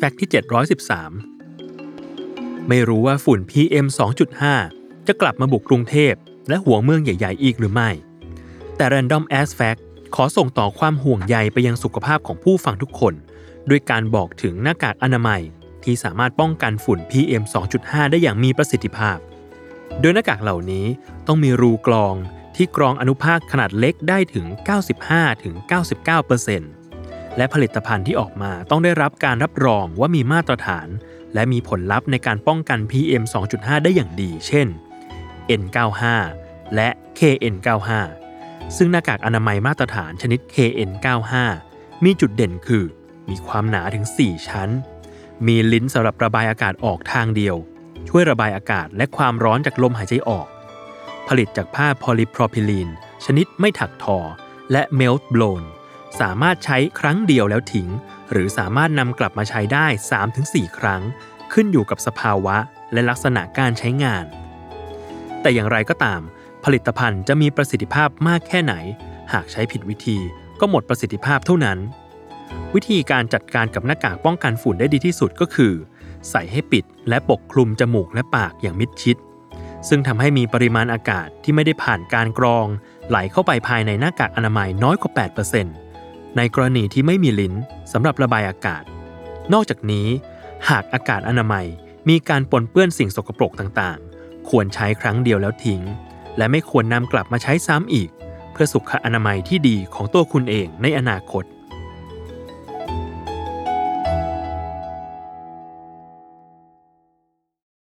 Fact ที่ 713 ไม่รู้ว่าฝุ่น PM 2.5 จะกลับมาบุกกรุงเทพ และหัวเมืองใหญ่ ๆ อีกหรือไม่ แต่ Random As Fact ขอส่งต่อความห่วงใยไปยังสุขภาพของผู้ฟังทุกคน ด้วยการบอกถึงหน้ากากอนามัย ที่สามารถป้องกันฝุ่น PM 2.5 ได้อย่างมีประสิทธิภาพ โดยหน้ากากเหล่านี้ต้องมีรูกรองที่กรองอนุภาคขนาดเล็กได้ถึง 95-99% และผลิตภัณฑ์ที่ออกมาต้องได้รับการรับรองว่ามีมาตรฐาน และมีผลลัพธ์ในการป้องกัน PM 2.5 ได้อย่างดี เช่น N95 และ KN95 ซึ่งหน้ากากอนามัยมาตรฐานชนิด KN95 มีจุดเด่นคือ มีความหนาถึง 4 ชั้น มีลิ้นสำหรับระบายอากาศออกทางเดียว ช่วยระบายอากาศและความร้อนจากลมหายใจออก ผลิตจากผ้าพอลิโพรพิลีน ชนิดไม่ถักทอ และเมลต์โบลน สามารถใช้ครั้งเดียวแล้วทิ้ง หรือสามารถนำกลับมาใช้ได้ 3-4 ครั้ง ขึ้นอยู่กับสภาวะและลักษณะการใช้งาน แต่อย่างไรก็ตาม ผลิตภัณฑ์จะมีประสิทธิภาพมากแค่ไหน หากใช้ผิดวิธีก็หมดประสิทธิภาพเท่านั้น วิธีการจัดการกับหน้ากากป้องกันฝุ่นได้ดีที่สุดก็คือ ใส่ให้ปิดและปกคลุมจมูกและปากอย่างมิดชิด ซึ่งทำให้มีปริมาณอากาศที่ไม่ได้ผ่านการกรอง ไหลเข้าไปภายในหน้ากากอนามัยน้อยกว่า 8% ในกรณีที่ไม่มีลิ้นสำหรับระบายอากาศ นอกจากนี้ หากอากาศอนามัยมีการปนเปื้อนสิ่งสกปรกต่างๆ ควรใช้ครั้งเดียวแล้วทิ้ง และไม่ควรนำกลับมาใช้ซ้ำอีก เพื่อสุขอนามัยที่ดีของตัวคุณเองในอนาคต